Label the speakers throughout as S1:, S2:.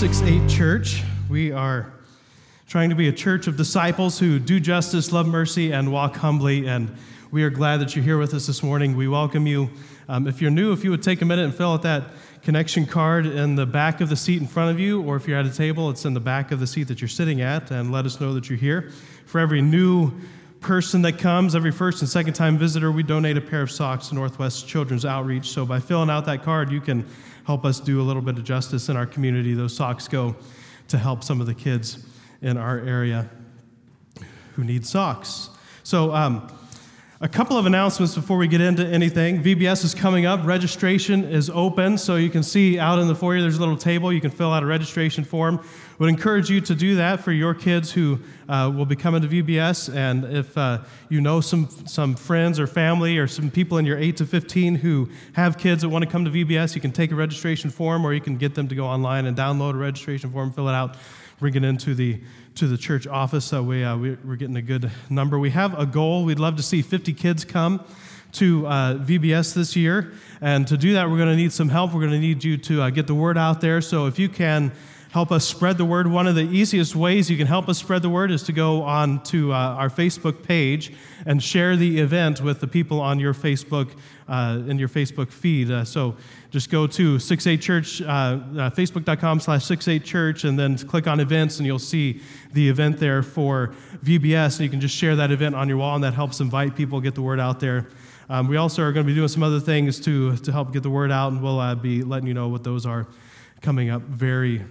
S1: 6 8 Church. We are trying to be a church of disciples who do justice, love mercy, and walk humbly. And we are glad that you're here with us this morning. We welcome you. Um, if you're new, if you would take a minute and fill out that connection card in the back of the seat in front of you, or if you're at a table, it's in the back of the seat that you're sitting at, and let us know that you're here. For every new person that comes, every first and second time visitor, we donate a pair of socks to Northwest Children's Outreach. So by filling out that card, you can help us do a little bit of justice in our community. Those socks go to help some of the kids in our area who need socks. So, um, a couple of announcements before we get into anything. VBS is coming up. Registration is open, so you can see out in the foyer there's a little table. You can fill out a registration form. Would encourage you to do that for your kids who uh, will be coming to VBS. And if uh, you know some some friends or family or some people in your 8 to 15 who have kids that want to come to VBS, you can take a registration form, or you can get them to go online and download a registration form, fill it out, bring it into the to the church office. So uh, we, are getting a good number. We have a goal. We'd love to see 50 kids come to uh, VBS this year. And to do that, we're going to need some help. We're going to need you to uh, get the word out there. So if you can help us spread the word, one of the easiest ways you can help us spread the word is to go on to uh, our Facebook page and share the event with the people on your Facebook uh, in your Facebook feed. Uh, so just go to 68 Church, uh, uh, facebook.com slash 68 Church, and then click on events, and you'll see the event there for VBS. And you can just share that event on your wall, and that helps invite people, get the word out there. Um, we also are going to be doing some other things to, to help get the word out, and we'll uh, be letting you know what those are coming up very,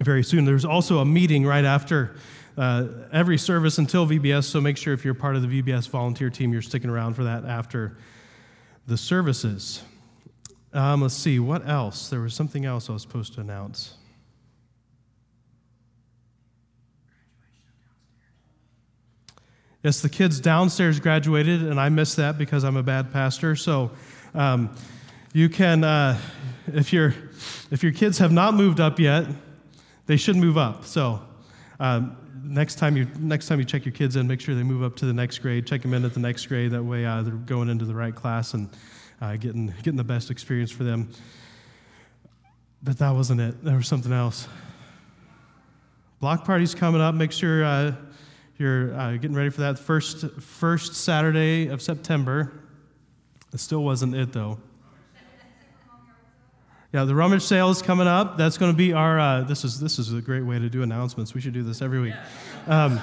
S1: very soon. There's also a meeting right after uh, every service until VBS, so make sure if you're part of the VBS volunteer team, you're sticking around for that after the services. Um, let's see, what else? There was something else I was supposed to announce. Yes, the kids downstairs graduated, and I missed that because I'm a bad pastor. So um, you can, uh, if, your if your kids have not moved up yet, they should move up. So um, next time you next time you check your kids in, make sure they move up to the next grade. Check them in at the next grade. That way, uh, they're going into the right class and uh, getting getting the best experience for them. But that wasn't it. There was something else. Block party's coming up. Make sure uh, you're uh, getting ready for that first first Saturday of September. It still wasn't it though. Yeah, the rummage sale is coming up. That's going to be our. Uh, this is this is a great way to do announcements. We should do this every week. Um,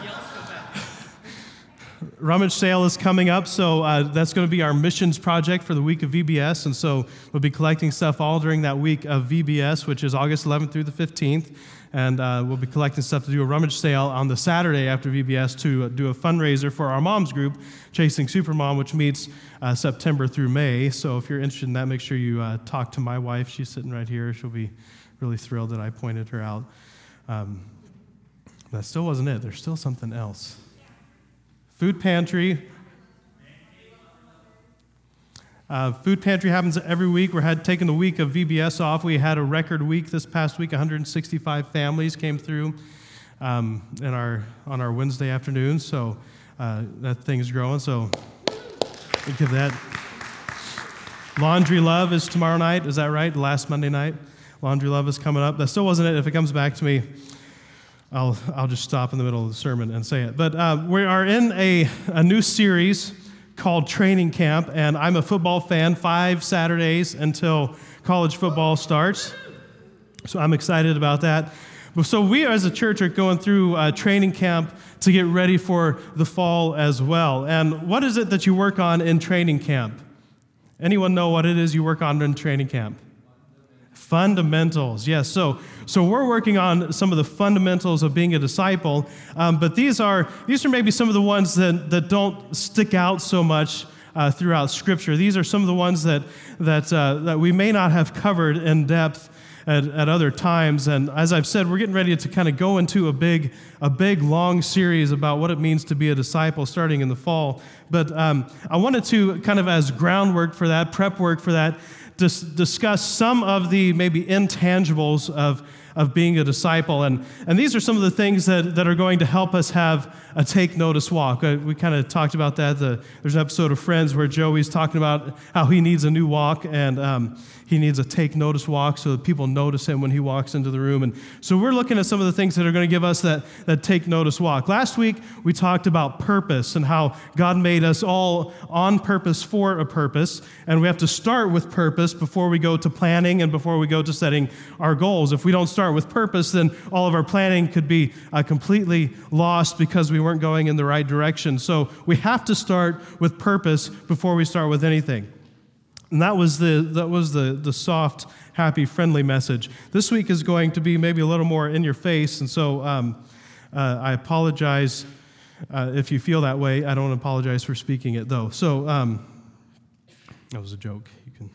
S1: rummage sale is coming up, so uh, that's going to be our missions project for the week of VBS, and so we'll be collecting stuff all during that week of VBS, which is August 11th through the 15th and uh, we'll be collecting stuff to do a rummage sale on the Saturday after VBS to do a fundraiser for our moms group, Chasing Supermom, which meets uh, September through May. So if you're interested in that, make sure you uh, talk to my wife. She's sitting right here. She'll be really thrilled that I pointed her out. Um, that still wasn't it. There's still something else. Food pantry. Uh, food pantry happens every week. We're had taking the week of VBS off. We had a record week this past week. 165 families came through um, in our on our Wednesday afternoon. So uh, that thing's growing. So of that. Laundry Love is tomorrow night. Is that right? Last Monday night. Laundry Love is coming up. That still wasn't it. If it comes back to me, I'll I'll just stop in the middle of the sermon and say it. But uh, we are in a a new series called Training Camp, and I'm a football fan, five Saturdays until college football starts. So I'm excited about that. So we as a church are going through uh, training camp to get ready for the fall as well. And what is it that you work on in training camp? Anyone know what it is you work on in training camp? Fundamentals, yes. So, so we're working on some of the fundamentals of being a disciple, um, but these are these are maybe some of the ones that, that don't stick out so much uh, throughout Scripture. These are some of the ones that that uh, that we may not have covered in depth at, at other times. And as I've said, we're getting ready to kind of go into a big a big long series about what it means to be a disciple, starting in the fall. But um, I wanted to kind of as groundwork for that, prep work for that dis- discuss some of the maybe intangibles of, of being a disciple. And, and these are some of the things that, that are going to help us have a take notice walk. Uh, we kind of talked about that. The, there's an episode of Friends where Joey's talking about how he needs a new walk and um, he needs a take notice walk so that people notice him when he walks into the room. And so we're looking at some of the things that are going to give us that, that take notice walk. Last week, we talked about purpose and how God made us all on purpose for a purpose. And we have to start with purpose before we go to planning and before we go to setting our goals. If we don't start with purpose, then all of our planning could be uh, completely lost because we weren't going in the right direction. So we have to start with purpose before we start with anything. And that was the that was the the soft, happy, friendly message. This week is going to be maybe a little more in your face, and so um, uh, I apologize uh, if you feel that way. I don't apologize for speaking it though. So um, that was a joke. You can.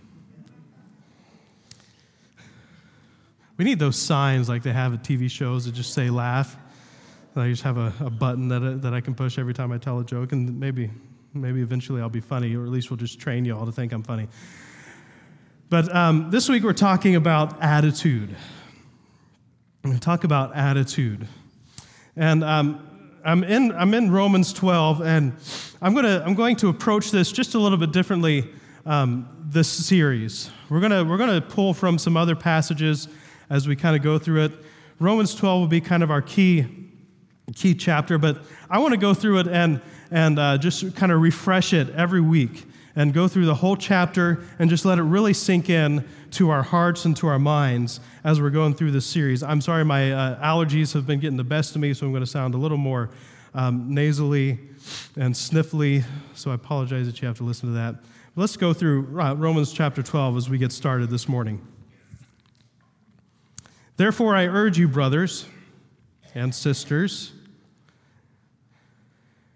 S1: We need those signs like they have at TV shows that just say laugh. I just have a, a button that, that I can push every time I tell a joke, and maybe, maybe eventually I'll be funny, or at least we'll just train you all to think I'm funny. But um, this week we're talking about attitude. I'm going to talk about attitude. And um, I'm, in, I'm in Romans 12, and I'm, gonna, I'm going to approach this just a little bit differently um, this series. We're going to we're gonna pull from some other passages as we kind of go through it. Romans 12 will be kind of our key key chapter, but I want to go through it and, and uh, just kind of refresh it every week and go through the whole chapter and just let it really sink in to our hearts and to our minds as we're going through this series. I'm sorry, my uh, allergies have been getting the best of me, so I'm going to sound a little more um, nasally and sniffly, so I apologize that you have to listen to that. But let's go through uh, Romans chapter 12 as we get started this morning. Therefore, I urge you, brothers and sisters,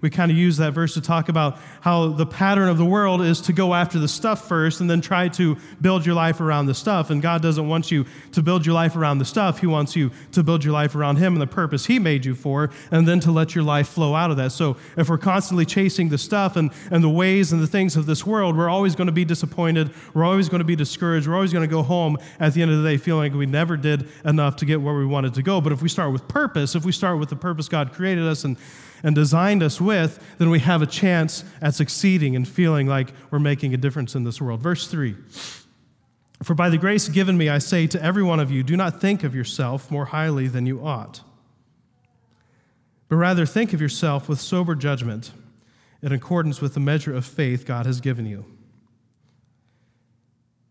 S1: we kind of use that verse to talk about how the pattern of the world is to go after the stuff first and then try to build your life around the stuff. And God doesn't want you to build your life around the stuff. He wants you to build your life around Him and the purpose He made you for, and then to let your life flow out of that. So if we're constantly chasing the stuff and, and the ways and the things of this world, we're always going to be disappointed. We're always going to be discouraged. We're always going to go home at the end of the day feeling like we never did enough to get where we wanted to go. But if we start with purpose, if we start with the purpose God created us and and designed us with, then we have a chance at succeeding and feeling like we're making a difference in this world. Verse 3 For by the grace given me, I say to every one of you, do not think of yourself more highly than you ought, but rather think of yourself with sober judgment in accordance with the measure of faith God has given you.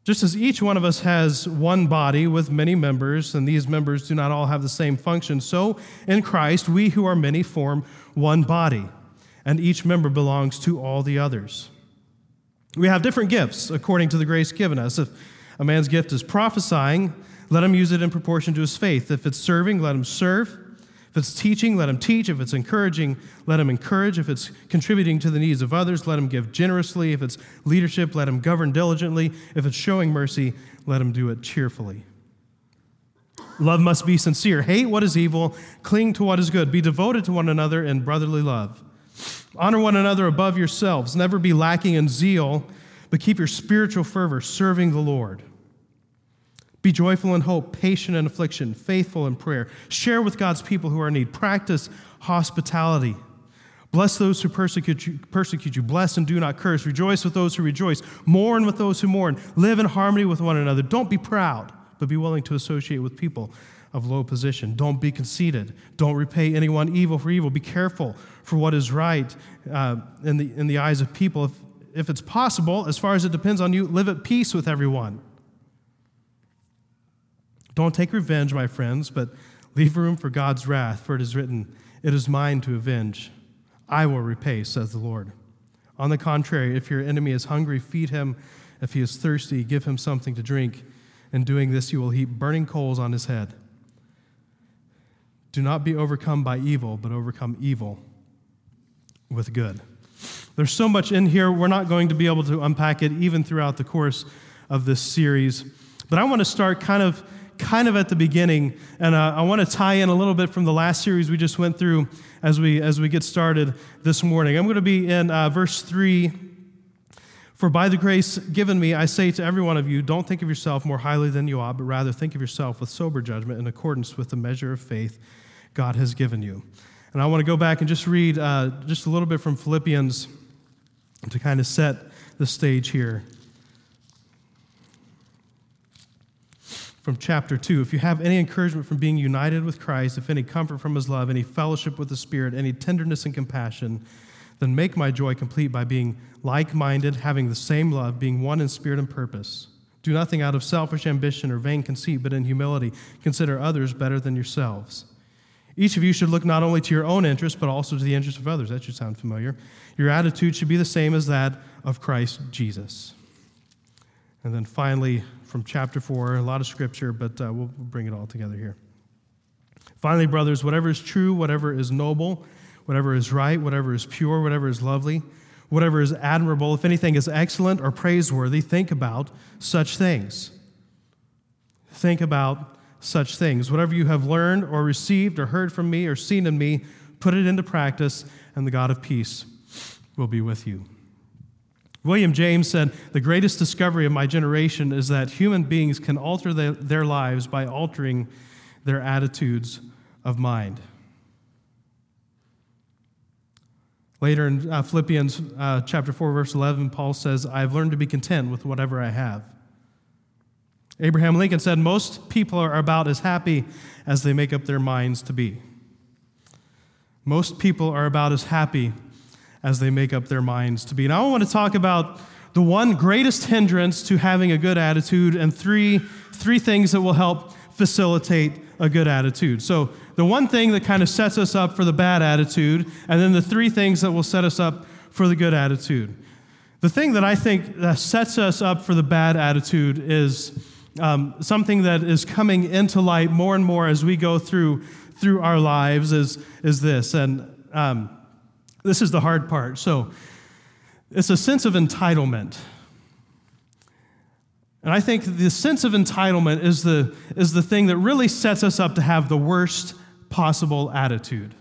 S1: Just as each one of us has one body with many members, and these members do not all have the same function, so in Christ we who are many form one body, and each member belongs to all the others. We have different gifts according to the grace given us. If a man's gift is prophesying, let him use it in proportion to his faith. If it's serving, let him serve. If it's teaching, let him teach. If it's encouraging, let him encourage. If it's contributing to the needs of others, let him give generously. If it's leadership, let him govern diligently. If it's showing mercy, let him do it cheerfully. Love must be sincere. Hate what is evil, cling to what is good. Be devoted to one another in brotherly love. Honor one another above yourselves. Never be lacking in zeal, but keep your spiritual fervor serving the Lord. Be joyful in hope, patient in affliction, faithful in prayer. Share with God's people who are in need. Practice hospitality. Bless those who persecute you, persecute you. Bless and do not curse. Rejoice with those who rejoice. Mourn with those who mourn. Live in harmony with one another. Don't be proud, but be willing to associate with people of low position. Don't be conceited. Don't repay anyone evil for evil. Be careful for what is right uh, in, the, in the eyes of people. If, if it's possible, as far as it depends on you, live at peace with everyone. Don't take revenge, my friends, but leave room for God's wrath, for it is written, It is mine to avenge. I will repay, says the Lord. On the contrary, if your enemy is hungry, feed him. If he is thirsty, give him something to drink. In doing this, you will heap burning coals on his head. Do not be overcome by evil, but overcome evil with good. There's so much in here, we're not going to be able to unpack it even throughout the course of this series. But I want to start kind of kind of at the beginning, and uh, I want to tie in a little bit from the last series we just went through as we as we get started this morning. I'm going to be in uh, verse three. For by the grace given me, I say to every one of you, don't think of yourself more highly than you ought, but rather think of yourself with sober judgment in accordance with the measure of faith God has given you. And I want to go back and just read uh, just a little bit from Philippians to kind of set the stage here. From chapter 2 If you have any encouragement from being united with Christ, if any comfort from his love, any fellowship with the Spirit, any tenderness and compassion, then make my joy complete by being like minded, having the same love, being one in spirit and purpose. Do nothing out of selfish ambition or vain conceit, but in humility consider others better than yourselves. Each of you should look not only to your own interest, but also to the interest of others. That should sound familiar. Your attitude should be the same as that of Christ Jesus. And then finally, from chapter 4, a lot of scripture, but uh, we'll bring it all together here. Finally, brothers, whatever is true, whatever is noble, whatever is right, whatever is pure, whatever is lovely, whatever is admirable, if anything is excellent or praiseworthy, think about such things. Think about such things. Whatever you have learned or received or heard from me or seen in me, put it into practice, and the God of peace will be with you. William James said, The greatest discovery of my generation is that human beings can alter their lives by altering their attitudes of mind. Later in uh, Philippians uh, chapter 4, verse 11, Paul says, I have learned to be content with whatever I have. Abraham Lincoln said, Most people are about as happy as they make up their minds to be. Most people are about as happy as they make up their minds to be. Now, I want to talk about the one greatest hindrance to having a good attitude and three, three things that will help facilitate a good attitude. So, the one thing that kind of sets us up for the bad attitude, and then the three things that will set us up for the good attitude. The thing that I think that sets us up for the bad attitude is um, something that is coming into light more and more as we go through through our lives is, is this. And um, this is the hard part. So it's a sense of entitlement. And I think the sense of entitlement is the, is the thing that really sets us up to have the worst possible attitude.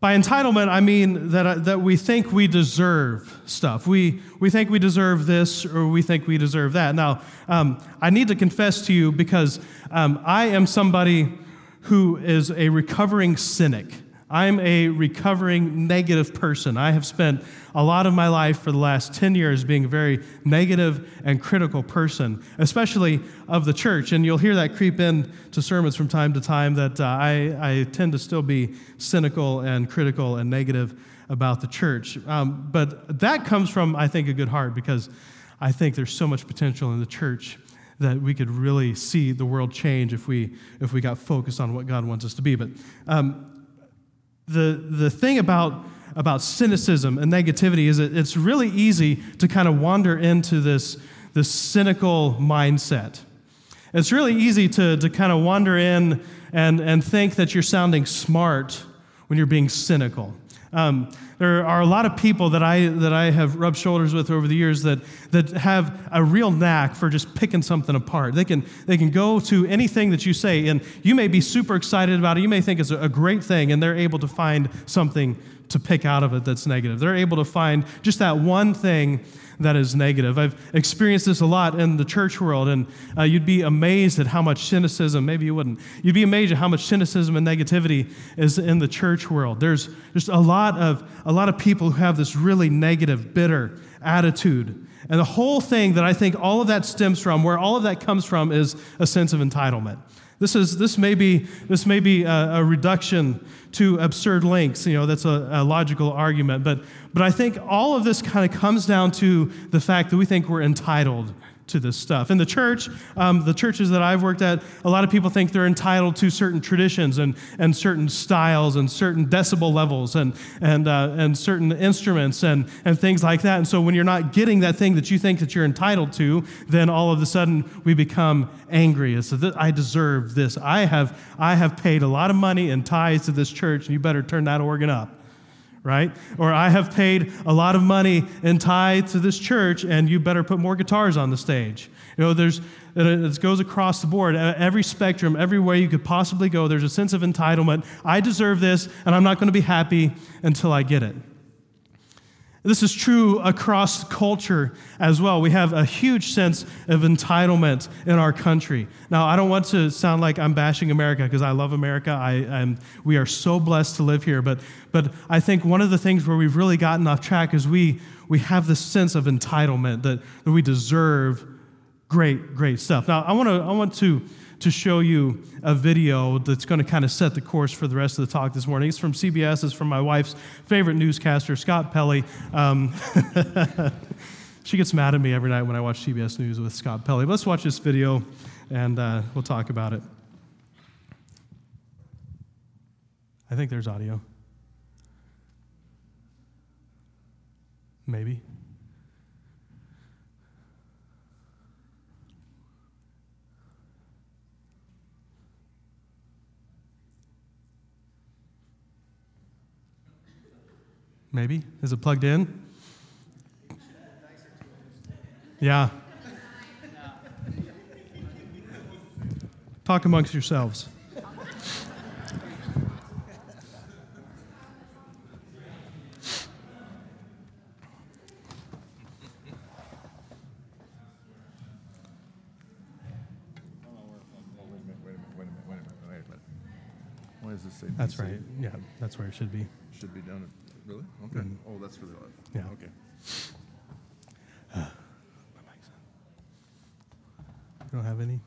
S1: By entitlement, I mean that, that we think we deserve stuff. We, we think we deserve this or we think we deserve that. Now, um, I need to confess to you because um, I am somebody who is a recovering cynic. I'm a recovering negative person. I have spent a lot of my life for the last 10 years being a very negative and critical person, especially of the church. And you'll hear that creep in to sermons from time to time that uh, I, I tend to still be cynical and critical and negative about the church. Um, but that comes from, I think, a good heart because I think there's so much potential in the church that we could really see the world change if we if we got focused on what God wants us to be. But um, the, the thing about, about cynicism and negativity is that it's really easy to kind of wander into this, this cynical mindset. It's really easy to, to kind of wander in and, and think that you're sounding smart when you're being cynical. Um, there are a lot of people that I, that I have rubbed shoulders with over the years that, that have a real knack for just picking something apart. They can, they can go to anything that you say, and you may be super excited about it. You may think it's a great thing, and they're able to find something to pick out of it that's negative. They're able to find just that one thing that is negative. I've experienced this a lot in the church world, and uh, you'd be amazed at how much cynicism, maybe you wouldn't, you'd be amazed at how much cynicism and negativity is in the church world. There's just a lot of, a lot of people who have this really negative, bitter attitude. And the whole thing that I think all of that stems from, where all of that comes from, is a sense of entitlement. This, is, this may be, this may be a, a reduction to absurd lengths. You know, that's a, a, logical argument. But, but I think all of this kind of comes down to the fact that we think we're entitled to this stuff. In the church, um, the churches that I've worked at, a lot of people think they're entitled to certain traditions and, and certain styles and certain decibel levels and, and, uh, and certain instruments and, and things like that. And so when you're not getting that thing that you think that you're entitled to, then all of a sudden we become angry. It's I deserve this. I have, I have paid a lot of money and tithes to this church, and you better turn that organ up right? Or I have paid a lot of money and tithe to this church, and you better put more guitars on the stage. You know, there's it goes across the board, every spectrum, every way you could possibly go. There's a sense of entitlement. I deserve this, and I'm not going to be happy until I get it. This is true across culture as well. We have a huge sense of entitlement in our country. Now, I don't want to sound like I'm bashing America because I love America. I, am, we are so blessed to live here. But, but I think one of the things where we've really gotten off track is we, we have this sense of entitlement that, that we deserve great, great stuff. Now, I, wanna, I want to to show you a video that's going to kind of set the course for the rest of the talk this morning. It's from CBS, it's from my wife's favorite newscaster, Scott Pelley. Um, she gets mad at me every night when I watch CBS News with Scott Pelley. Let's watch this video and uh, we'll talk about it. I think there's audio. Maybe. Maybe? Is it plugged in? Yeah. Talk amongst yourselves. That's right. Yeah, that's where it should be.
S2: Should be done. Really? Okay. Mm-hmm. Oh, that's really loud.
S1: Yeah.
S2: Okay.
S1: You don't have any?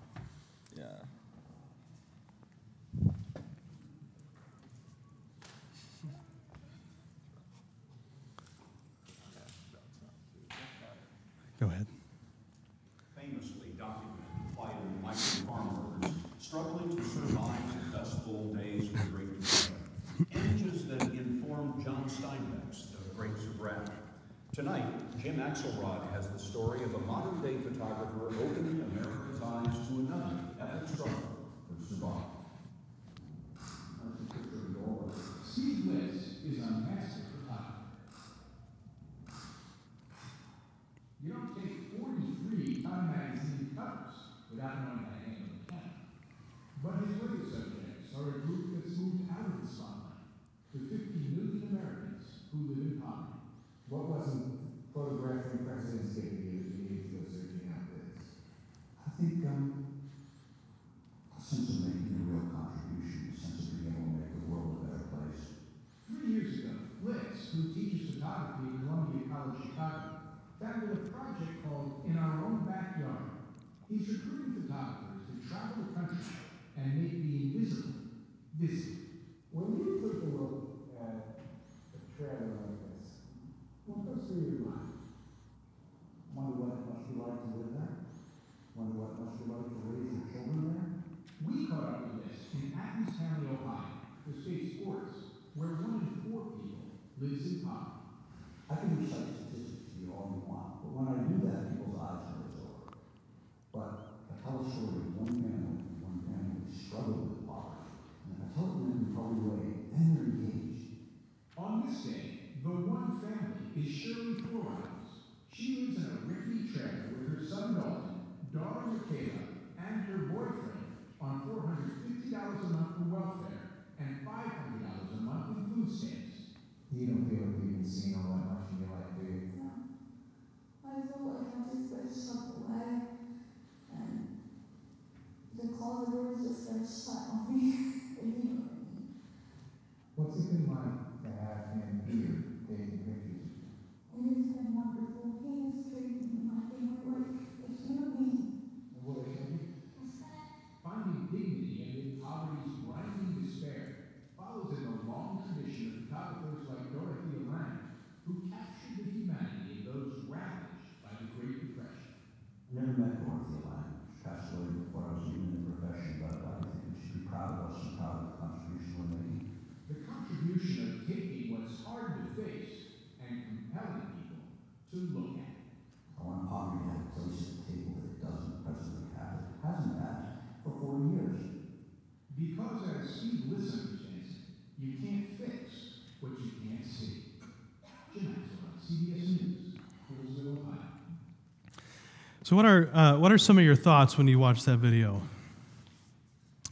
S1: So, what are, uh, what are some of your thoughts when you watch that video?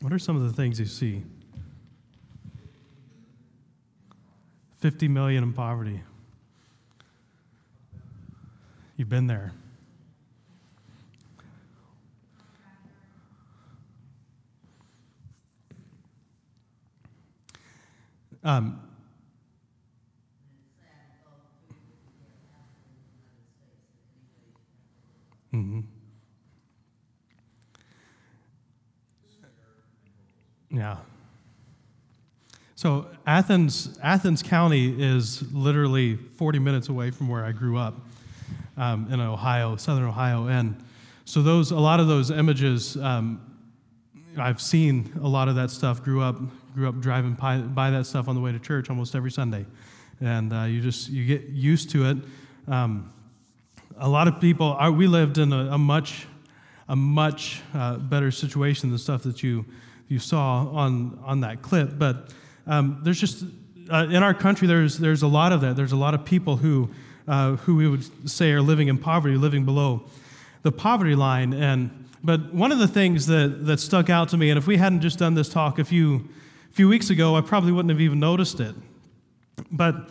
S1: What are some of the things you see? 50 million in poverty. You've been there. Um, mhm. Yeah. So Athens, Athens County is literally 40 minutes away from where I grew up um, in Ohio, southern Ohio, and so those a lot of those images um, I've seen a lot of that stuff. Grew up, grew up driving by, by that stuff on the way to church almost every Sunday, and uh, you just you get used to it. Um, a lot of people, are, we lived in a, a much, a much uh, better situation than stuff that you you saw on on that clip. But um, there's just uh, in our country, there's there's a lot of that. There's a lot of people who uh, who we would say are living in poverty, living below the poverty line, and but one of the things that, that stuck out to me, and if we hadn't just done this talk a few, few weeks ago, I probably wouldn't have even noticed it. But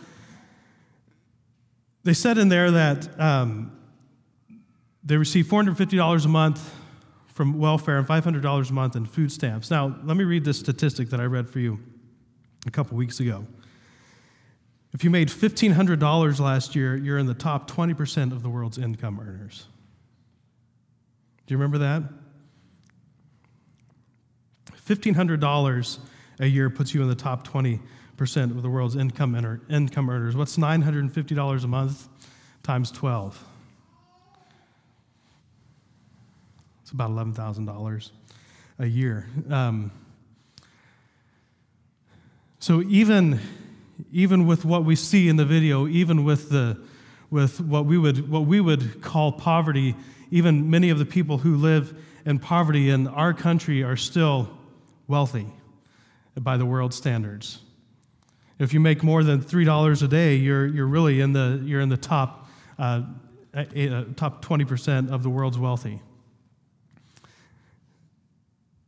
S1: they said in there that um, they receive $450 a month from welfare and $500 a month in food stamps. Now, let me read this statistic that I read for you a couple weeks ago. If you made $1,500 last year, you're in the top 20% of the world's income earners. Do you remember that? $1,500 a year puts you in the top 20% of the world's income, earner, income earners. What's $950 a month times 12? It's about $11,000 a year. Um, so even, even with what we see in the video, even with, the, with what, we would, what we would call poverty, even many of the people who live in poverty in our country are still wealthy by the world standards. If you make more than three dollars a day, you're, you're really in the you're in the top uh, top 20% of the world's wealthy.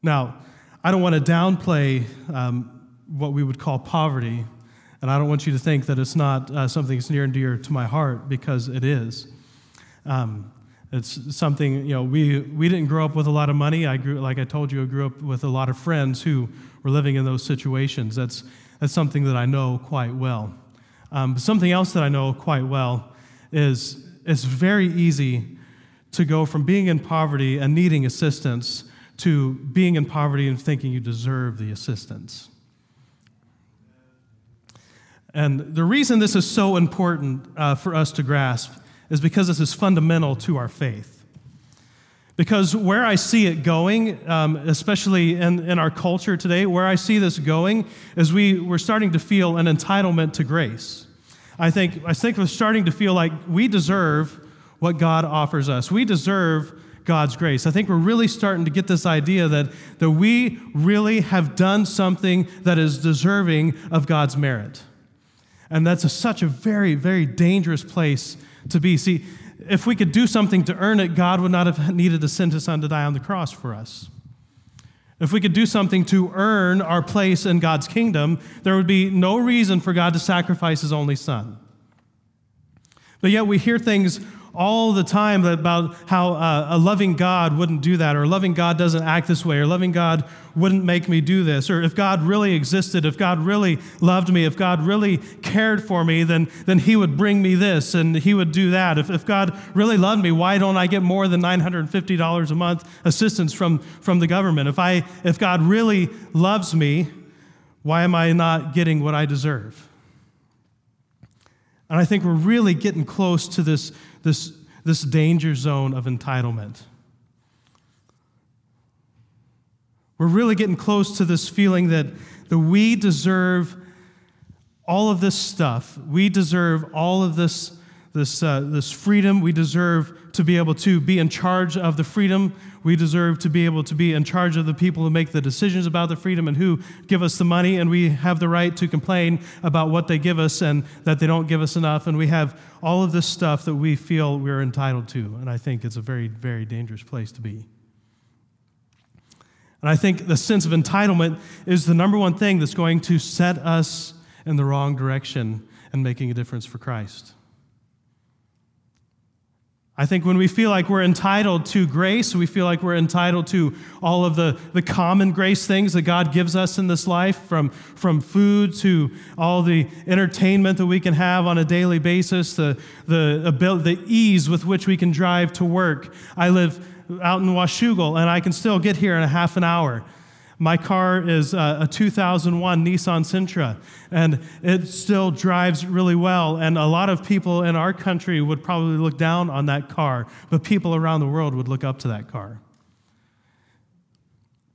S1: Now, I don't want to downplay um, what we would call poverty, and I don't want you to think that it's not uh, something that's near and dear to my heart because it is. Um, it's something, you know, we, we didn't grow up with a lot of money. I grew, like I told you, I grew up with a lot of friends who were living in those situations. That's, that's something that I know quite well. Um, but something else that I know quite well is it's very easy to go from being in poverty and needing assistance to being in poverty and thinking you deserve the assistance. And the reason this is so important uh, for us to grasp is because this is fundamental to our faith. Because where I see it going, um, especially in, in our culture today, where I see this going is we, we're starting to feel an entitlement to grace. I think, I think we're starting to feel like we deserve what God offers us. We deserve God's grace. I think we're really starting to get this idea that, that we really have done something that is deserving of God's merit. And that's a, such a very, very dangerous place to be. See, if we could do something to earn it, God would not have needed to send his son to die on the cross for us. If we could do something to earn our place in God's kingdom, there would be no reason for God to sacrifice his only son. But yet we hear things all the time about how uh, a loving God wouldn't do that, or loving God doesn't act this way, or loving God wouldn't make me do this, or if God really existed, if God really loved me, if God really cared for me, then, then He would bring me this and He would do that. If, if God really loved me, why don't I get more than $950 a month assistance from, from the government? If, I, if God really loves me, why am I not getting what I deserve? And I think we're really getting close to this, this, this danger zone of entitlement. We're really getting close to this feeling that, that we deserve all of this stuff. We deserve all of this, this, uh, this freedom. We deserve to be able to be in charge of the freedom. We deserve to be able to be in charge of the people who make the decisions about the freedom and who give us the money. And we have the right to complain about what they give us and that they don't give us enough. And we have all of this stuff that we feel we're entitled to. And I think it's a very, very dangerous place to be. And I think the sense of entitlement is the number one thing that's going to set us in the wrong direction and making a difference for Christ. I think when we feel like we're entitled to grace, we feel like we're entitled to all of the, the common grace things that God gives us in this life, from, from food to all the entertainment that we can have on a daily basis, the, the, ability, the ease with which we can drive to work. I live out in Washougal, and I can still get here in a half an hour. My car is a 2001 Nissan Sentra, and it still drives really well. And a lot of people in our country would probably look down on that car, but people around the world would look up to that car.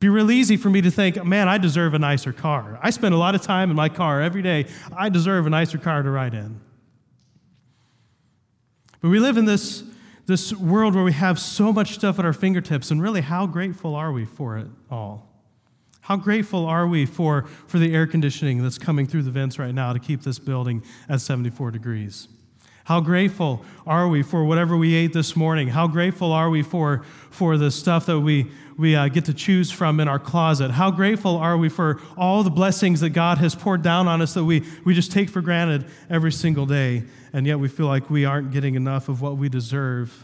S1: Be real easy for me to think, man, I deserve a nicer car. I spend a lot of time in my car every day. I deserve a nicer car to ride in. But we live in this, this world where we have so much stuff at our fingertips, and really, how grateful are we for it all? How grateful are we for, for the air conditioning that's coming through the vents right now to keep this building at 74 degrees? How grateful are we for whatever we ate this morning? How grateful are we for, for the stuff that we, we uh, get to choose from in our closet? How grateful are we for all the blessings that God has poured down on us that we, we just take for granted every single day, and yet we feel like we aren't getting enough of what we deserve?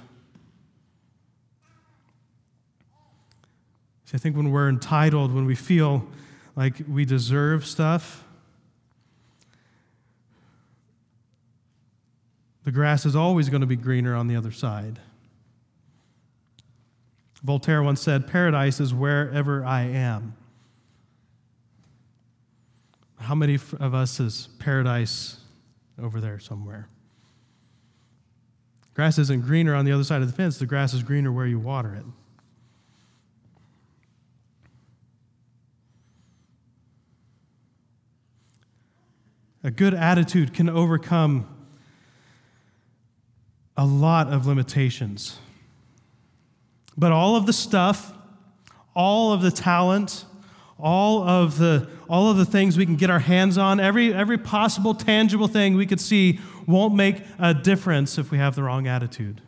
S1: See, I think when we're entitled, when we feel like we deserve stuff, the grass is always going to be greener on the other side. Voltaire once said, Paradise is wherever I am. How many of us is paradise over there somewhere? Grass isn't greener on the other side of the fence, the grass is greener where you water it. A good attitude can overcome a lot of limitations. But all of the stuff, all of the talent, all of the, all of the things we can get our hands on, every, every possible tangible thing we could see won't make a difference if we have the wrong attitude.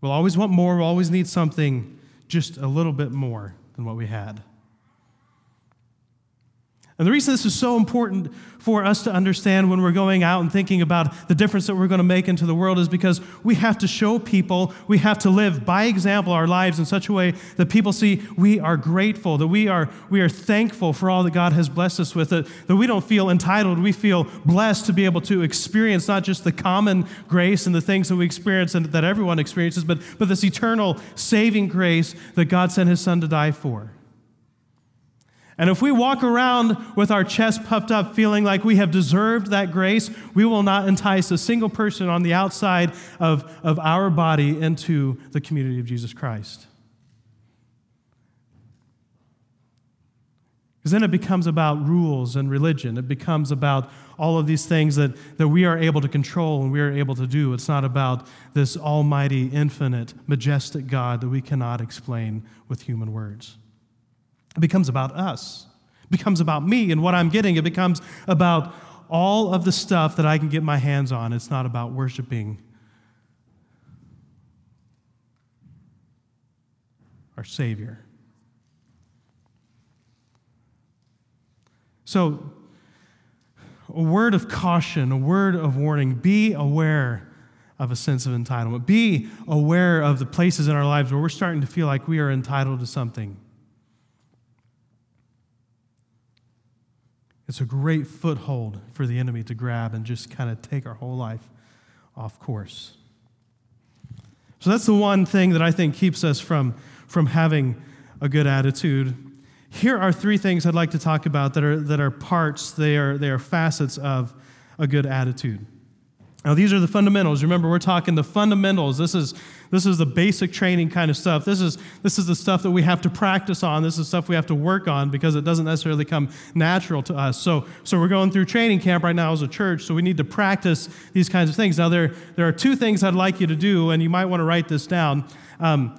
S1: We'll always want more, we'll always need something just a little bit more than what we had. And the reason this is so important for us to understand when we're going out and thinking about the difference that we're going to make into the world is because we have to show people, we have to live by example our lives in such a way that people see we are grateful, that we are, we are thankful for all that God has blessed us with, that, that we don't feel entitled, we feel blessed to be able to experience not just the common grace and the things that we experience and that everyone experiences, but, but this eternal saving grace that God sent his son to die for. And if we walk around with our chest puffed up, feeling like we have deserved that grace, we will not entice a single person on the outside of, of our body into the community of Jesus Christ. Because then it becomes about rules and religion. It becomes about all of these things that, that we are able to control and we are able to do. It's not about this almighty, infinite, majestic God that we cannot explain with human words. It becomes about us. It becomes about me and what I'm getting. It becomes about all of the stuff that I can get my hands on. It's not about worshiping our Savior. So, a word of caution, a word of warning be aware of a sense of entitlement. Be aware of the places in our lives where we're starting to feel like we are entitled to something. It's a great foothold for the enemy to grab and just kind of take our whole life off course. So that's the one thing that I think keeps us from, from having a good attitude. Here are three things I'd like to talk about that are, that are parts, they are, they are facets of a good attitude. Now, these are the fundamentals. Remember, we're talking the fundamentals. This is, This is the basic training kind of stuff. This is, this is the stuff that we have to practice on. This is stuff we have to work on because it doesn't necessarily come natural to us. So, so we're going through training camp right now as a church, so we need to practice these kinds of things. Now, there, there are two things I'd like you to do, and you might want to write this down. Um,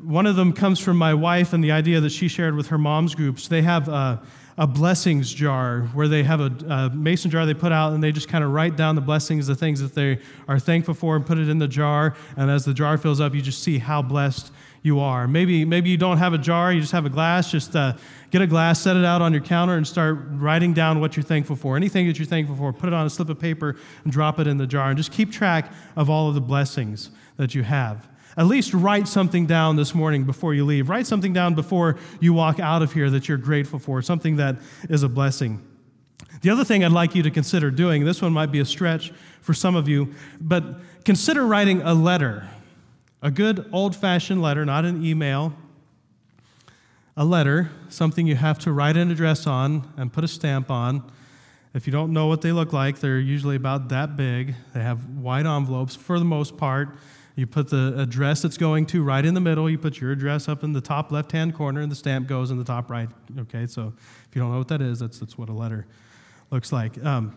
S1: one of them comes from my wife and the idea that she shared with her mom's groups. They have a, a blessings jar where they have a, a mason jar they put out and they just kind of write down the blessings, the things that they are thankful for, and put it in the jar. And as the jar fills up, you just see how blessed you are. Maybe, maybe you don't have a jar, you just have a glass. Just uh, get a glass, set it out on your counter, and start writing down what you're thankful for. Anything that you're thankful for, put it on a slip of paper and drop it in the jar. And just keep track of all of the blessings that you have. At least write something down this morning before you leave. Write something down before you walk out of here that you're grateful for, something that is a blessing. The other thing I'd like you to consider doing, this one might be a stretch for some of you, but consider writing a letter, a good old fashioned letter, not an email, a letter, something you have to write an address on and put a stamp on. If you don't know what they look like, they're usually about that big. They have white envelopes for the most part. You put the address it's going to right in the middle. You put your address up in the top left hand corner, and the stamp goes in the top right. Okay, so if you don't know what that is, that's, that's what a letter looks like. Um,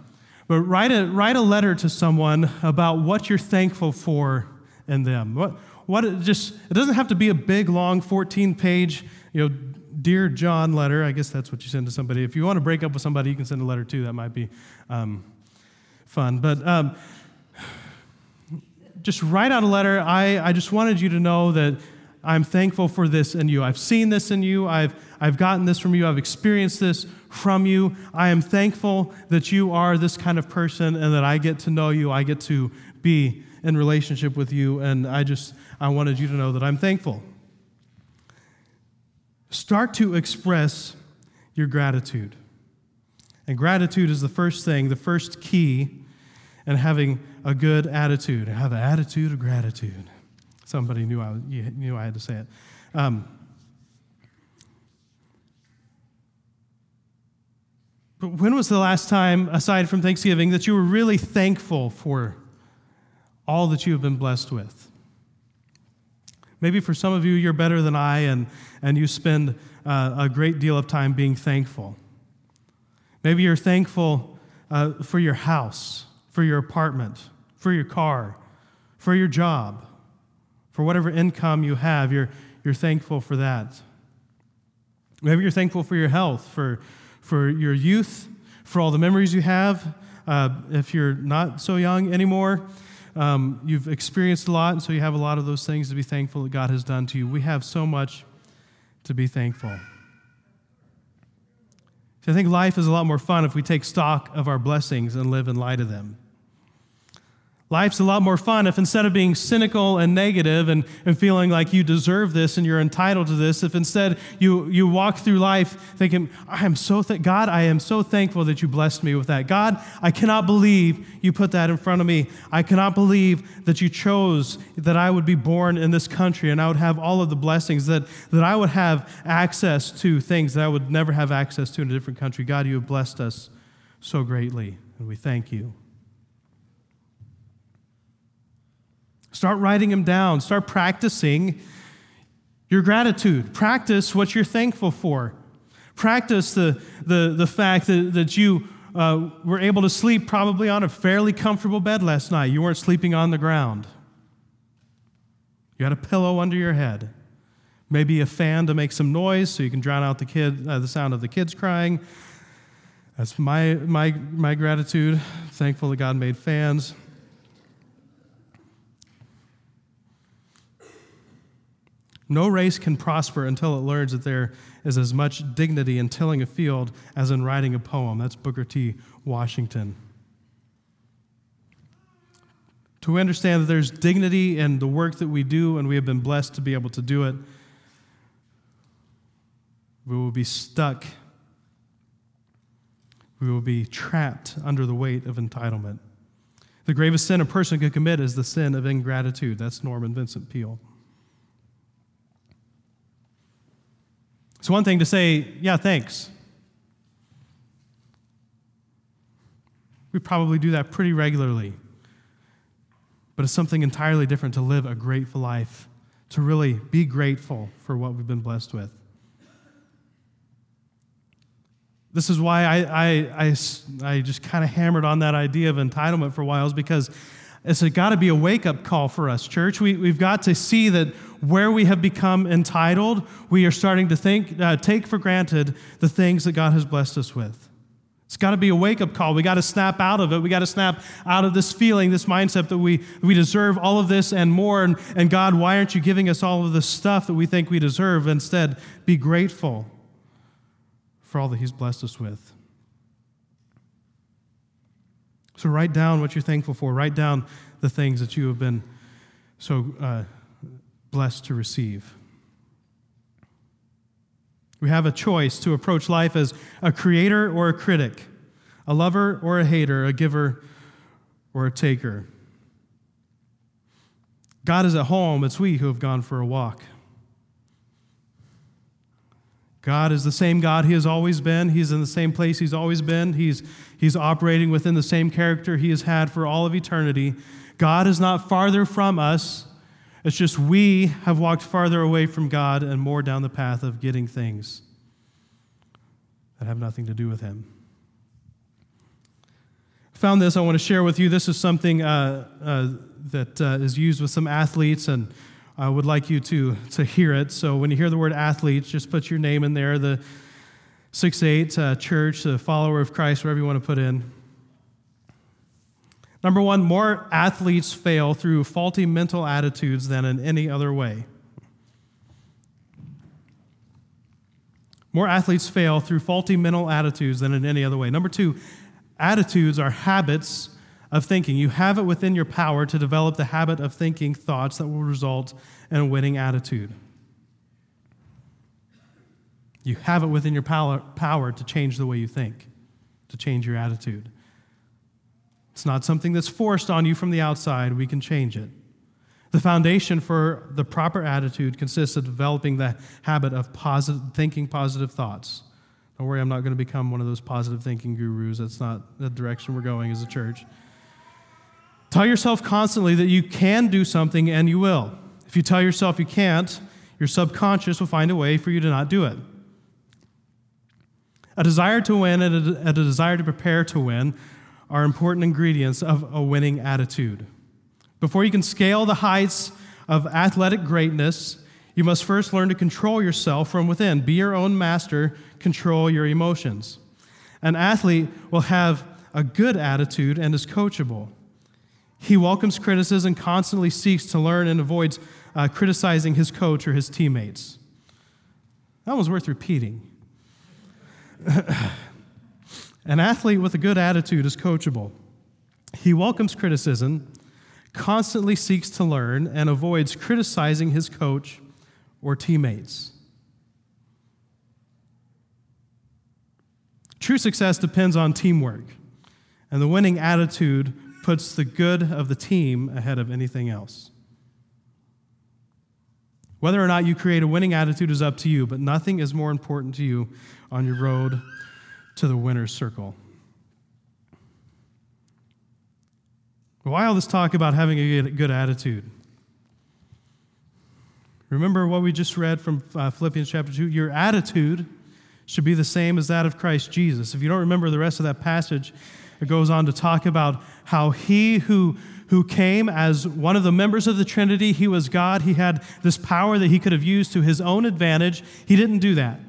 S1: but write a, write a letter to someone about what you're thankful for in them. What, what it just, it doesn't have to be a big, long 14 page, you know, Dear John letter. I guess that's what you send to somebody. If you want to break up with somebody, you can send a letter too. That might be um, fun. But um, just write out a letter. I, I just wanted you to know that I'm thankful for this in you. I've seen this in you. I've, I've gotten this from you. I've experienced this from you. I am thankful that you are this kind of person and that I get to know you. I get to be in relationship with you. And I just, I wanted you to know that I'm thankful. Start to express your gratitude. And gratitude is the first thing, the first key in having a good attitude. Have an attitude of gratitude. Somebody knew I, knew I had to say it. Um, but when was the last time, aside from Thanksgiving, that you were really thankful for all that you have been blessed with? Maybe for some of you, you're better than I, and, and you spend uh, a great deal of time being thankful. Maybe you're thankful uh, for your house, for your apartment, for your car, for your job, for whatever income you have, you're, you're thankful for that. Maybe you're thankful for your health, for, for your youth, for all the memories you have. Uh, if you're not so young anymore, um, you've experienced a lot, and so you have a lot of those things to be thankful that God has done to you. We have so much to be thankful. So I think life is a lot more fun if we take stock of our blessings and live in light of them. Life's a lot more fun if instead of being cynical and negative and, and feeling like you deserve this and you're entitled to this, if instead you, you walk through life thinking, I am so th- God, I am so thankful that you blessed me with that. God, I cannot believe you put that in front of me. I cannot believe that you chose that I would be born in this country and I would have all of the blessings, that, that I would have access to things that I would never have access to in a different country. God, you have blessed us so greatly, and we thank you. Start writing them down. Start practicing your gratitude. Practice what you're thankful for. Practice the, the, the fact that, that you uh, were able to sleep probably on a fairly comfortable bed last night. You weren't sleeping on the ground. You had a pillow under your head. Maybe a fan to make some noise so you can drown out the, kid, uh, the sound of the kids crying. That's my, my, my gratitude. Thankful that God made fans. No race can prosper until it learns that there is as much dignity in tilling a field as in writing a poem. That's Booker T. Washington. To understand that there's dignity in the work that we do, and we have been blessed to be able to do it, we will be stuck. We will be trapped under the weight of entitlement. The gravest sin a person could commit is the sin of ingratitude. That's Norman Vincent Peale. It's one thing to say, yeah, thanks. We probably do that pretty regularly. but it's something entirely different to live a grateful life, to really be grateful for what we've been blessed with. This is why I, I, I, I just kind of hammered on that idea of entitlement for a while, is because it's got to be a wake up call for us, church. We, we've got to see that where we have become entitled, we are starting to think, uh, take for granted the things that God has blessed us with. It's got to be a wake up call. We got to snap out of it. We got to snap out of this feeling, this mindset that we, we deserve all of this and more. And, and God, why aren't you giving us all of the stuff that we think we deserve? Instead, be grateful for all that He's blessed us with. So write down what you're thankful for. Write down the things that you have been so uh, blessed to receive. We have a choice to approach life as a creator or a critic, a lover or a hater, a giver or a taker. God is at home, it's we who have gone for a walk. God is the same God He has always been. He's in the same place He's always been. He's, he's operating within the same character He has had for all of eternity. God is not farther from us. It's just we have walked farther away from God and more down the path of getting things that have nothing to do with Him. I found this, I want to share with you. This is something uh, uh, that uh, is used with some athletes, and I would like you to, to hear it. So when you hear the word athletes, just put your name in there, the 6 8 uh, church, the follower of Christ, whatever you want to put in. Number one, more athletes fail through faulty mental attitudes than in any other way. More athletes fail through faulty mental attitudes than in any other way. Number two, attitudes are habits of thinking. You have it within your power to develop the habit of thinking thoughts that will result in a winning attitude. You have it within your power, power to change the way you think, to change your attitude. It's not something that's forced on you from the outside. We can change it. The foundation for the proper attitude consists of developing the habit of positive, thinking positive thoughts. Don't worry, I'm not going to become one of those positive thinking gurus. That's not the direction we're going as a church. Tell yourself constantly that you can do something and you will. If you tell yourself you can't, your subconscious will find a way for you to not do it. A desire to win and a, desire to prepare to win are important ingredients of a winning attitude. Before you can scale the heights of athletic greatness, you must first learn to control yourself from within. Be your own master, control your emotions. An athlete will have a good attitude and is coachable. He welcomes criticism, constantly seeks to learn, and avoids uh, criticizing his coach or his teammates. That was worth repeating. An athlete with a good attitude is coachable. He welcomes criticism, constantly seeks to learn, and avoids criticizing his coach or teammates. True success depends on teamwork, and the winning attitude puts the good of the team ahead of anything else. Whether or not you create a winning attitude is up to you, but nothing is more important to you on your road to the winner's circle. Why all this talk about having a good attitude? Remember what we just read from uh, Philippians chapter 2? Your attitude should be the same as that of Christ Jesus. If you don't remember the rest of that passage, it goes on to talk about how he who, who came as one of the members of the Trinity, he was God. He had this power that he could have used to his own advantage. He didn't do that.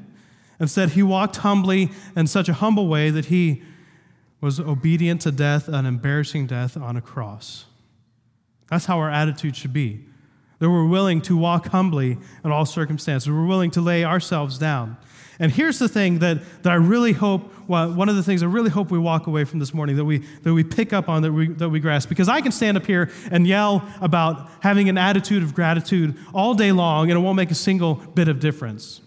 S1: Instead, he walked humbly in such a humble way that he was obedient to death, an embarrassing death on a cross. That's how our attitude should be. That we're willing to walk humbly in all circumstances. We're willing to lay ourselves down. And here's the thing that, that I really hope, well, one of the things I really hope we walk away from this morning, that we, that we pick up on, that we, that we grasp. Because I can stand up here and yell about having an attitude of gratitude all day long, and it won't make a single bit of difference.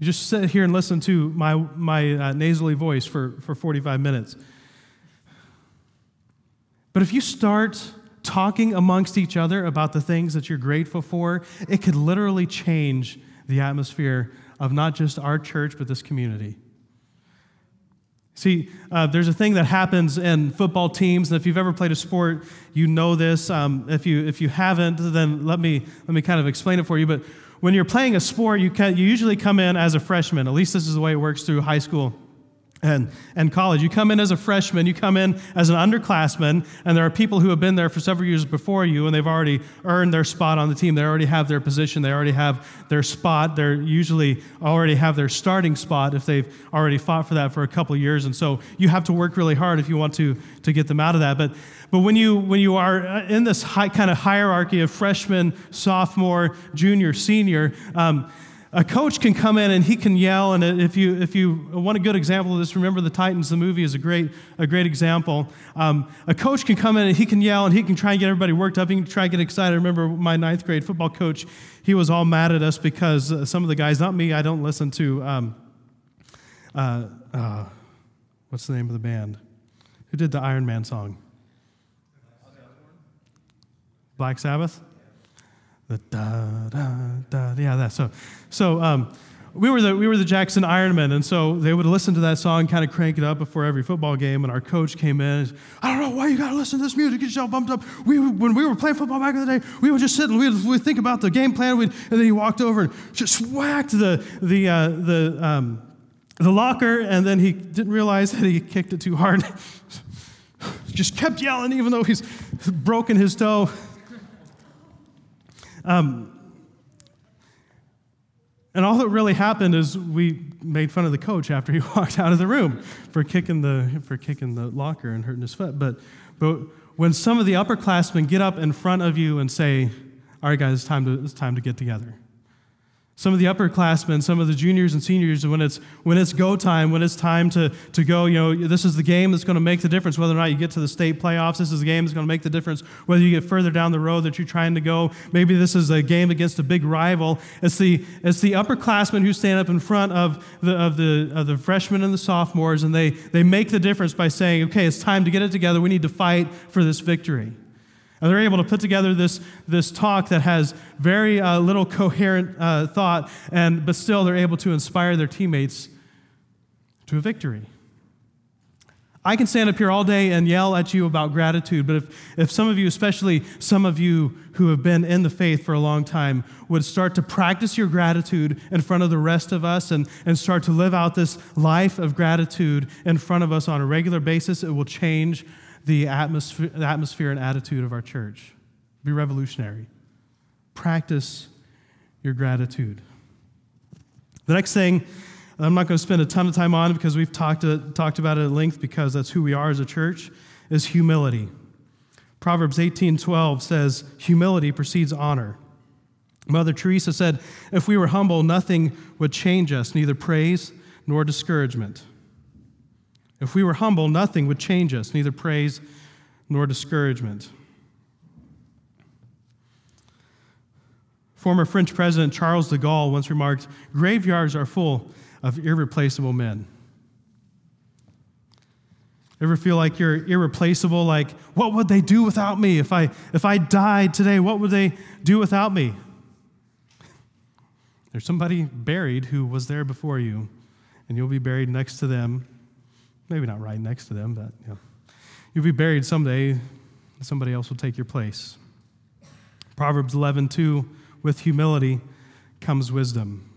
S1: You just sit here and listen to my, my uh, nasally voice for, for 45 minutes. But if you start talking amongst each other about the things that you're grateful for, it could literally change the atmosphere of not just our church, but this community. See, uh, there's a thing that happens in football teams, and if you've ever played a sport, you know this. Um, if you if you haven't, then let me let me kind of explain it for you. But when you're playing a sport, you can, you usually come in as a freshman. At least this is the way it works through high school and, and college. You come in as a freshman, you come in as an underclassman, and there are people who have been there for several years before you, and they've already earned their spot on the team. They already have their position, they already have their spot. They're usually already have their starting spot if they've already fought for that for a couple of years. And so you have to work really hard if you want to, to get them out of that. But, but when, you, when you are in this high, kind of hierarchy of freshman, sophomore, junior, senior, um, a coach can come in and he can yell and if you if you want a good example of this remember the titans the movie is a great a great example. Um, a coach can come in and he can yell and he can try and get everybody worked up. He can try and get excited. I remember my ninth grade football coach he was all mad at us because uh, some of the guys not me i don't listen to um, uh, uh, what's the name of the band? Who did the iron man song? Black sabbath the da da da yeah that so so um, we were the we were the Jackson Ironmen and so they would listen to that song kind of crank it up before every football game and our coach came in and, I don't know why you got to listen to this music get yourself bumped up. We when we were playing football back in the day we would just sit and we'd, we'd think about the game plan and then he walked over and just whacked the the uh, the um, the locker and then he didn't realize that he kicked it too hard. Just kept yelling even though he's broken his toe um, and all that really happened is we made fun of the coach after he walked out of the room for kicking the, for kicking the locker and hurting his foot. But, but when some of the upperclassmen get up in front of you and say, all right, guys, it's time to, it's time to get together. Some of the upperclassmen, some of the juniors and seniors, when it's, when it's go time, when it's time to, to go, you know, this is the game that's going to make the difference whether or not you get to the state playoffs. This is the game that's going to make the difference whether you get further down the road that you're trying to go. Maybe this is a game against a big rival. It's the, it's the upperclassmen who stand up in front of the, of, the, of the freshmen and the sophomores, and they, they make the difference by saying, okay, it's time to get it together. We need to fight for this victory. And they're able to put together this, this talk that has very uh, little coherent uh, thought, and, but still they're able to inspire their teammates to a victory. I can stand up here all day and yell at you about gratitude, but if, if some of you, especially some of you who have been in the faith for a long time, would start to practice your gratitude in front of the rest of us and, and start to live out this life of gratitude in front of us on a regular basis, it will change the atmosphere, the atmosphere and attitude of our church. Be revolutionary. Practice your gratitude. The next thing I'm not going to spend a ton of time on because we've talked, uh, talked about it at length because that's who we are as a church is humility. Proverbs 18:12 says, "Humility precedes honor." Mother Teresa said, "If we were humble, nothing would change us, neither praise nor discouragement." If we were humble, nothing would change us, neither praise nor discouragement. Former French President Charles de Gaulle once remarked graveyards are full of irreplaceable men. Ever feel like you're irreplaceable? Like, what would they do without me? If I, if I died today, what would they do without me? There's somebody buried who was there before you, and you'll be buried next to them Maybe not right next to them, but you know. You'll be buried someday, somebody else will take your place. Proverbs 11, 2, with humility comes wisdom.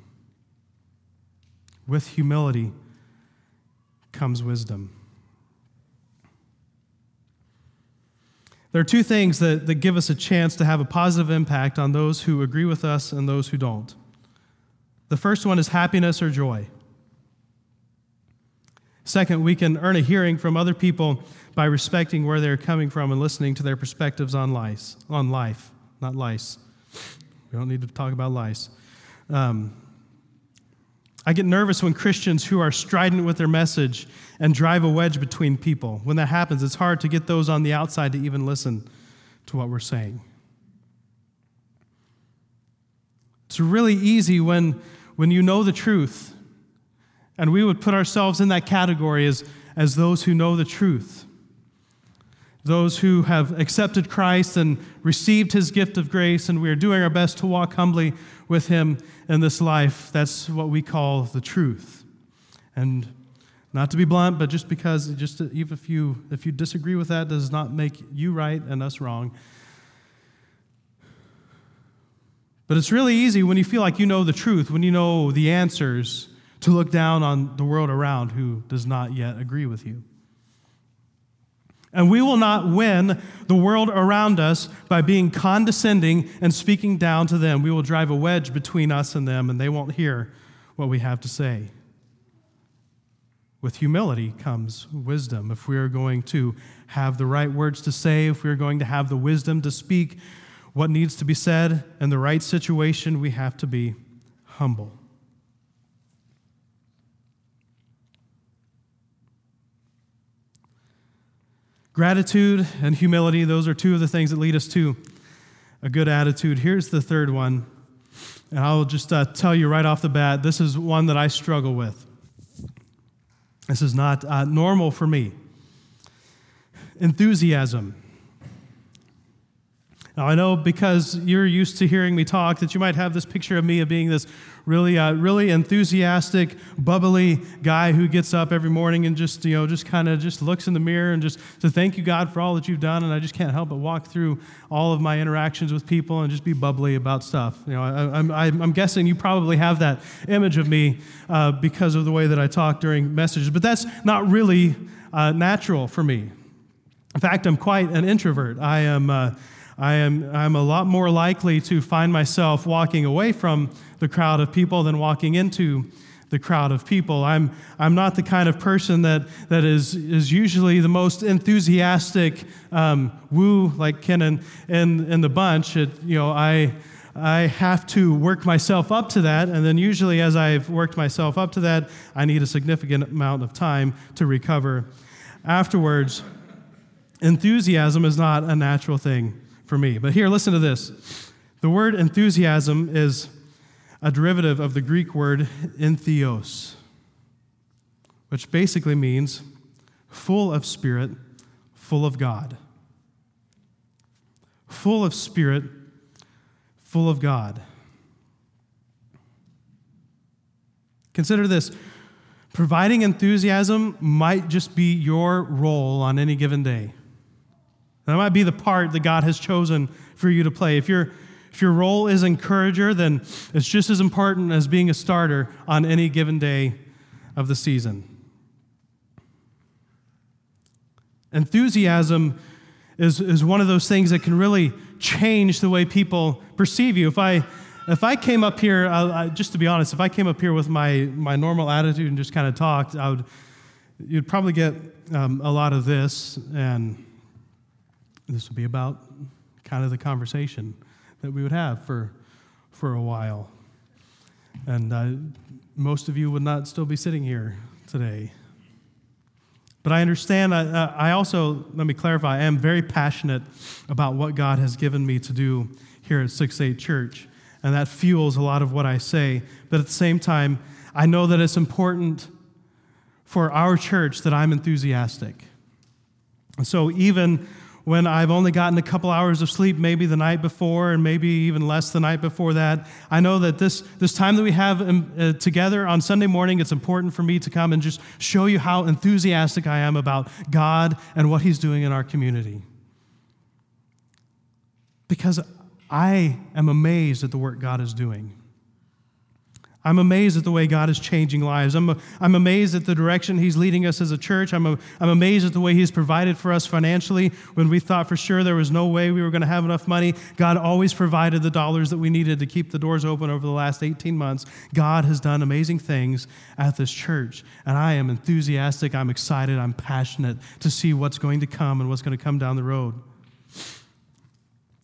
S1: With humility comes wisdom. There are two things that, that give us a chance to have a positive impact on those who agree with us and those who don't. The first one is happiness or joy. Second, we can earn a hearing from other people by respecting where they're coming from and listening to their perspectives on lice, on life, not lice. We don't need to talk about lice. Um, I get nervous when Christians who are strident with their message and drive a wedge between people. When that happens, it's hard to get those on the outside to even listen to what we're saying. It's really easy when, when you know the truth and we would put ourselves in that category as, as those who know the truth, those who have accepted Christ and received his gift of grace, and we are doing our best to walk humbly with him in this life. That's what we call the truth. And Not to be blunt, but just because, just even if you if you disagree with that, does not make you right and us wrong. But it's really easy when you feel like you know the truth, when you know the answers, to look down on the world around who does not yet agree with you. And we will not win the world around us by being condescending and speaking down to them. We will drive a wedge between us and them, and they won't hear what we have to say. With humility comes wisdom. If we are going to have the right words to say, if we are going to have the wisdom to speak what needs to be said in the right situation, we have to be humble. Gratitude and humility, those are two of the things that lead us to a good attitude. Here's the third one, and I'll just uh, tell you right off the bat this is one that I struggle with. This is not uh, normal for me. Enthusiasm. Now, I know because you're used to hearing me talk that you might have this picture of me of being this really, uh, really enthusiastic, bubbly guy who gets up every morning and just, you know, just kind of just looks in the mirror and just to thank you, God, for all that you've done. And I just can't help but walk through all of my interactions with people and just be bubbly about stuff. You know, I, am I'm, I'm guessing you probably have that image of me uh, because of the way that I talk during messages, but that's not really uh, natural for me. In fact, I'm quite an introvert. I am. I am I'm a lot more likely to find myself walking away from the crowd of people than walking into the crowd of people. I'm, I'm not the kind of person that, that is, is usually the most enthusiastic um, woo like Ken and, and the bunch. It, you know, I, I have to work myself up to that, and then usually as I've worked myself up to that, I need a significant amount of time to recover afterwards. Enthusiasm is not a natural thing for me. But here, listen to this. The word enthusiasm is a derivative of the Greek word entheos, which basically means full of spirit, full of God. Full of spirit, full of God. Consider this providing enthusiasm might just be your role on any given day. That might be the part that God has chosen for you to play. If, you if your role is encourager, then it's just as important as being a starter on any given day of the season. Enthusiasm is, is one of those things that can really change the way people perceive you. If I, if I came up here, I, just to be honest, if I came up here with my, my normal attitude and just kind of talked, I would, you'd probably get um, a lot of this and this would be about kind of the conversation that we would have for, for a while. And uh, most of you would not still be sitting here today. But I understand, uh, I also, let me clarify, I am very passionate about what God has given me to do here at 6 8 Church. And that fuels a lot of what I say. But at the same time, I know that it's important for our church that I'm enthusiastic. And so even when I've only gotten a couple hours of sleep, maybe the night before, and maybe even less the night before that. I know that this, this time that we have um, uh, together on Sunday morning, it's important for me to come and just show you how enthusiastic I am about God and what He's doing in our community. Because I am amazed at the work God is doing. I'm amazed at the way God is changing lives. I'm, I'm amazed at the direction He's leading us as a church. I'm, a, I'm amazed at the way He's provided for us financially when we thought for sure there was no way we were going to have enough money. God always provided the dollars that we needed to keep the doors open over the last 18 months. God has done amazing things at this church. And I am enthusiastic, I'm excited, I'm passionate to see what's going to come and what's going to come down the road.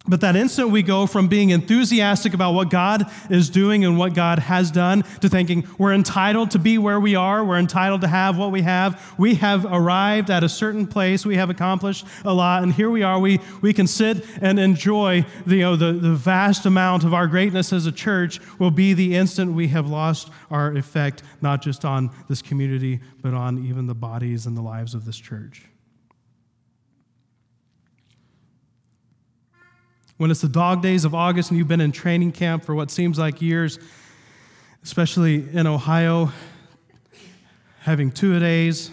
S1: But that instant we go from being enthusiastic about what God is doing and what God has done to thinking we're entitled to be where we are, we're entitled to have what we have. We have arrived at a certain place, we have accomplished a lot, and here we are. We, we can sit and enjoy the, you know, the, the vast amount of our greatness as a church will be the instant we have lost our effect, not just on this community, but on even the bodies and the lives of this church. When it's the dog days of August and you've been in training camp for what seems like years, especially in Ohio, having two days,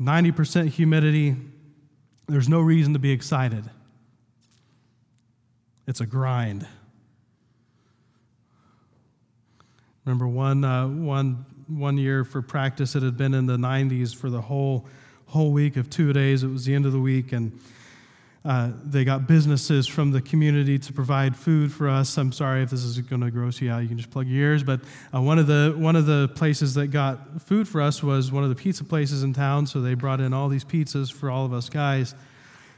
S1: 90% humidity. There's no reason to be excited. It's a grind. Remember one, uh, one, one year for practice, it had been in the 90s for the whole, whole week of two days. It was the end of the week, and uh, they got businesses from the community to provide food for us. I'm sorry if this is going to gross you out. You can just plug your ears. But uh, one of the one of the places that got food for us was one of the pizza places in town. So they brought in all these pizzas for all of us guys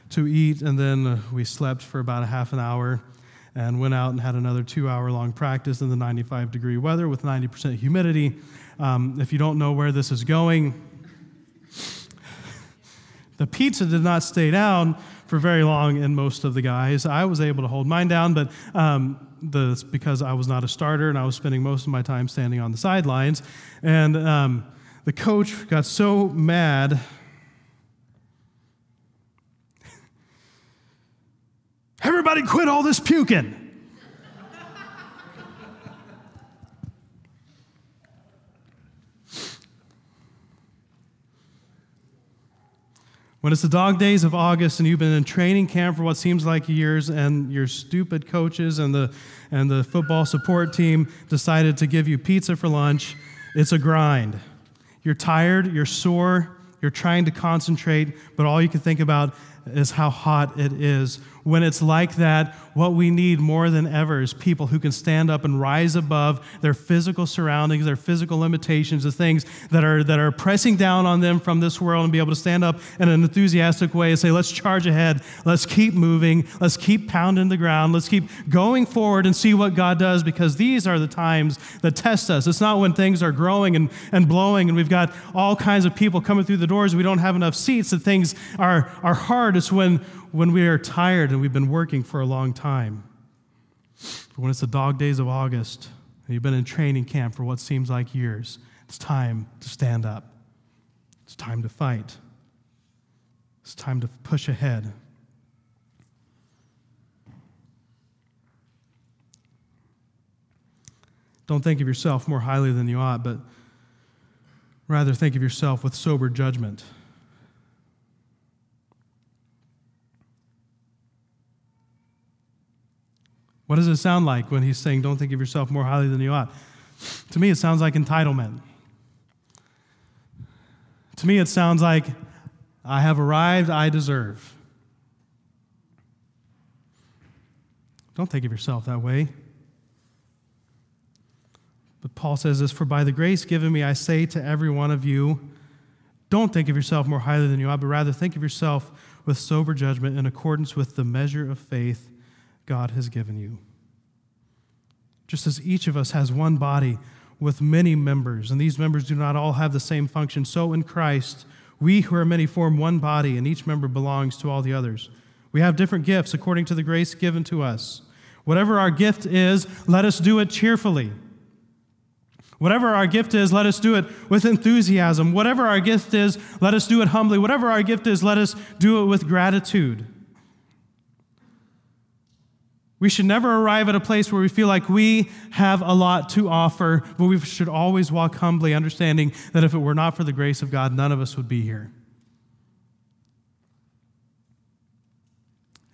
S1: to eat, and then uh, we slept for about a half an hour, and went out and had another two-hour long practice in the 95 degree weather with 90% humidity. Um, if you don't know where this is going, the pizza did not stay down for very long in most of the guys. I was able to hold mine down, but um, the, because I was not a starter and I was spending most of my time standing on the sidelines. And um, the coach got so mad. Everybody quit all this puking. When it's the dog days of August and you've been in training camp for what seems like years, and your stupid coaches and the, and the football support team decided to give you pizza for lunch, it's a grind. You're tired, you're sore, you're trying to concentrate, but all you can think about is how hot it is. When it's like that, what we need more than ever is people who can stand up and rise above their physical surroundings, their physical limitations, the things that are, that are pressing down on them from this world, and be able to stand up in an enthusiastic way and say, let's charge ahead, let's keep moving, let's keep pounding the ground, let's keep going forward and see what God does, because these are the times that test us. It's not when things are growing and, and blowing and we've got all kinds of people coming through the doors, we don't have enough seats, and things are, are hard. It's when when we are tired and we've been working for a long time. But When it's the dog days of August and you've been in training camp for what seems like years, it's time to stand up. It's time to fight. It's time to push ahead. Don't think of yourself more highly than you ought, but rather think of yourself with sober judgment. What does it sound like when he's saying, Don't think of yourself more highly than you ought? To me, it sounds like entitlement. To me, it sounds like, I have arrived, I deserve. Don't think of yourself that way. But Paul says this For by the grace given me, I say to every one of you, don't think of yourself more highly than you ought, but rather think of yourself with sober judgment in accordance with the measure of faith God has given you. Just as each of us has one body with many members, and these members do not all have the same function, so in Christ, we who are many form one body, and each member belongs to all the others. We have different gifts according to the grace given to us. Whatever our gift is, let us do it cheerfully. Whatever our gift is, let us do it with enthusiasm. Whatever our gift is, let us do it humbly. Whatever our gift is, let us do it with gratitude. We should never arrive at a place where we feel like we have a lot to offer, but we should always walk humbly, understanding that if it were not for the grace of God, none of us would be here.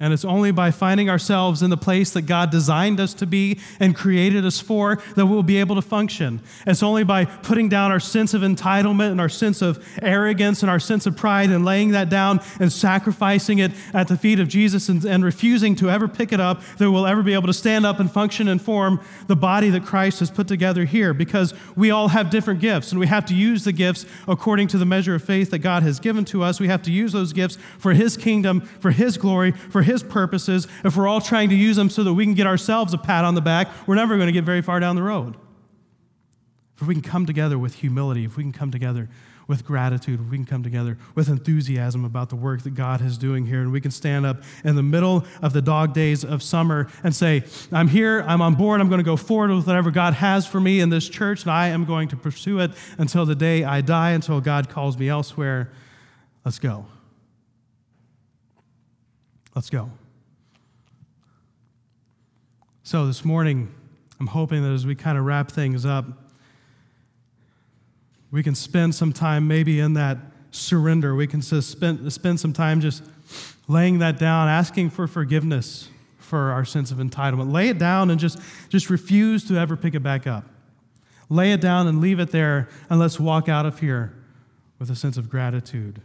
S1: And it's only by finding ourselves in the place that God designed us to be and created us for that we'll be able to function. It's only by putting down our sense of entitlement and our sense of arrogance and our sense of pride and laying that down and sacrificing it at the feet of Jesus and, and refusing to ever pick it up that we'll ever be able to stand up and function and form the body that Christ has put together here because we all have different gifts and we have to use the gifts according to the measure of faith that God has given to us. We have to use those gifts for His kingdom, for His glory, for his purposes, if we're all trying to use them so that we can get ourselves a pat on the back, we're never going to get very far down the road. If we can come together with humility, if we can come together with gratitude, if we can come together with enthusiasm about the work that God is doing here, and we can stand up in the middle of the dog days of summer and say, I'm here, I'm on board, I'm going to go forward with whatever God has for me in this church, and I am going to pursue it until the day I die, until God calls me elsewhere. Let's go. Let's go. So, this morning, I'm hoping that as we kind of wrap things up, we can spend some time maybe in that surrender. We can spend, spend some time just laying that down, asking for forgiveness for our sense of entitlement. Lay it down and just, just refuse to ever pick it back up. Lay it down and leave it there, and let's walk out of here with a sense of gratitude.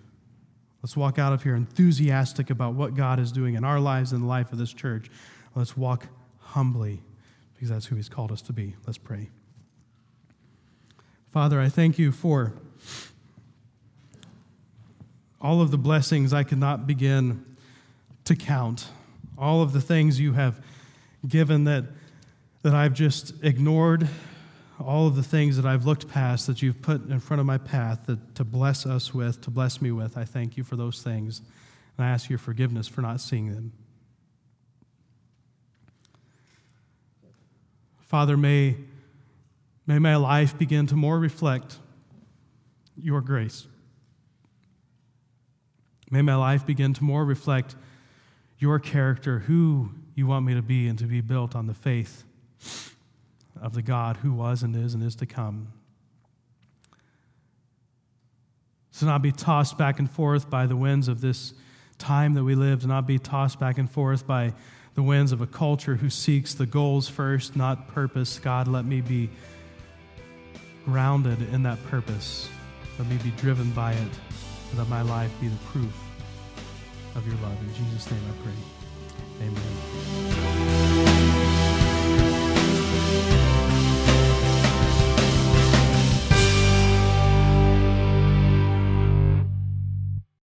S1: Let's walk out of here enthusiastic about what God is doing in our lives and the life of this church. Let's walk humbly because that's who He's called us to be. Let's pray. Father, I thank you for all of the blessings I could not begin to count, all of the things you have given that, that I've just ignored, all of the things that I've looked past that you've put in front of my path that, to bless us with, to bless me with. I thank you for those things. And I ask your forgiveness for not seeing them. Father, may, may my life begin to more reflect your grace. May my life begin to more reflect your character, who you want me to be, and to be built on the faith of the God who was and is and is to come. To not be tossed back and forth by the winds of this time that we live, to not be tossed back and forth by the winds of a culture who seeks the goals first, not purpose. God, let me be grounded in that purpose. Let me be driven by it, let my life be the proof of your love. In Jesus' name I pray. Amen.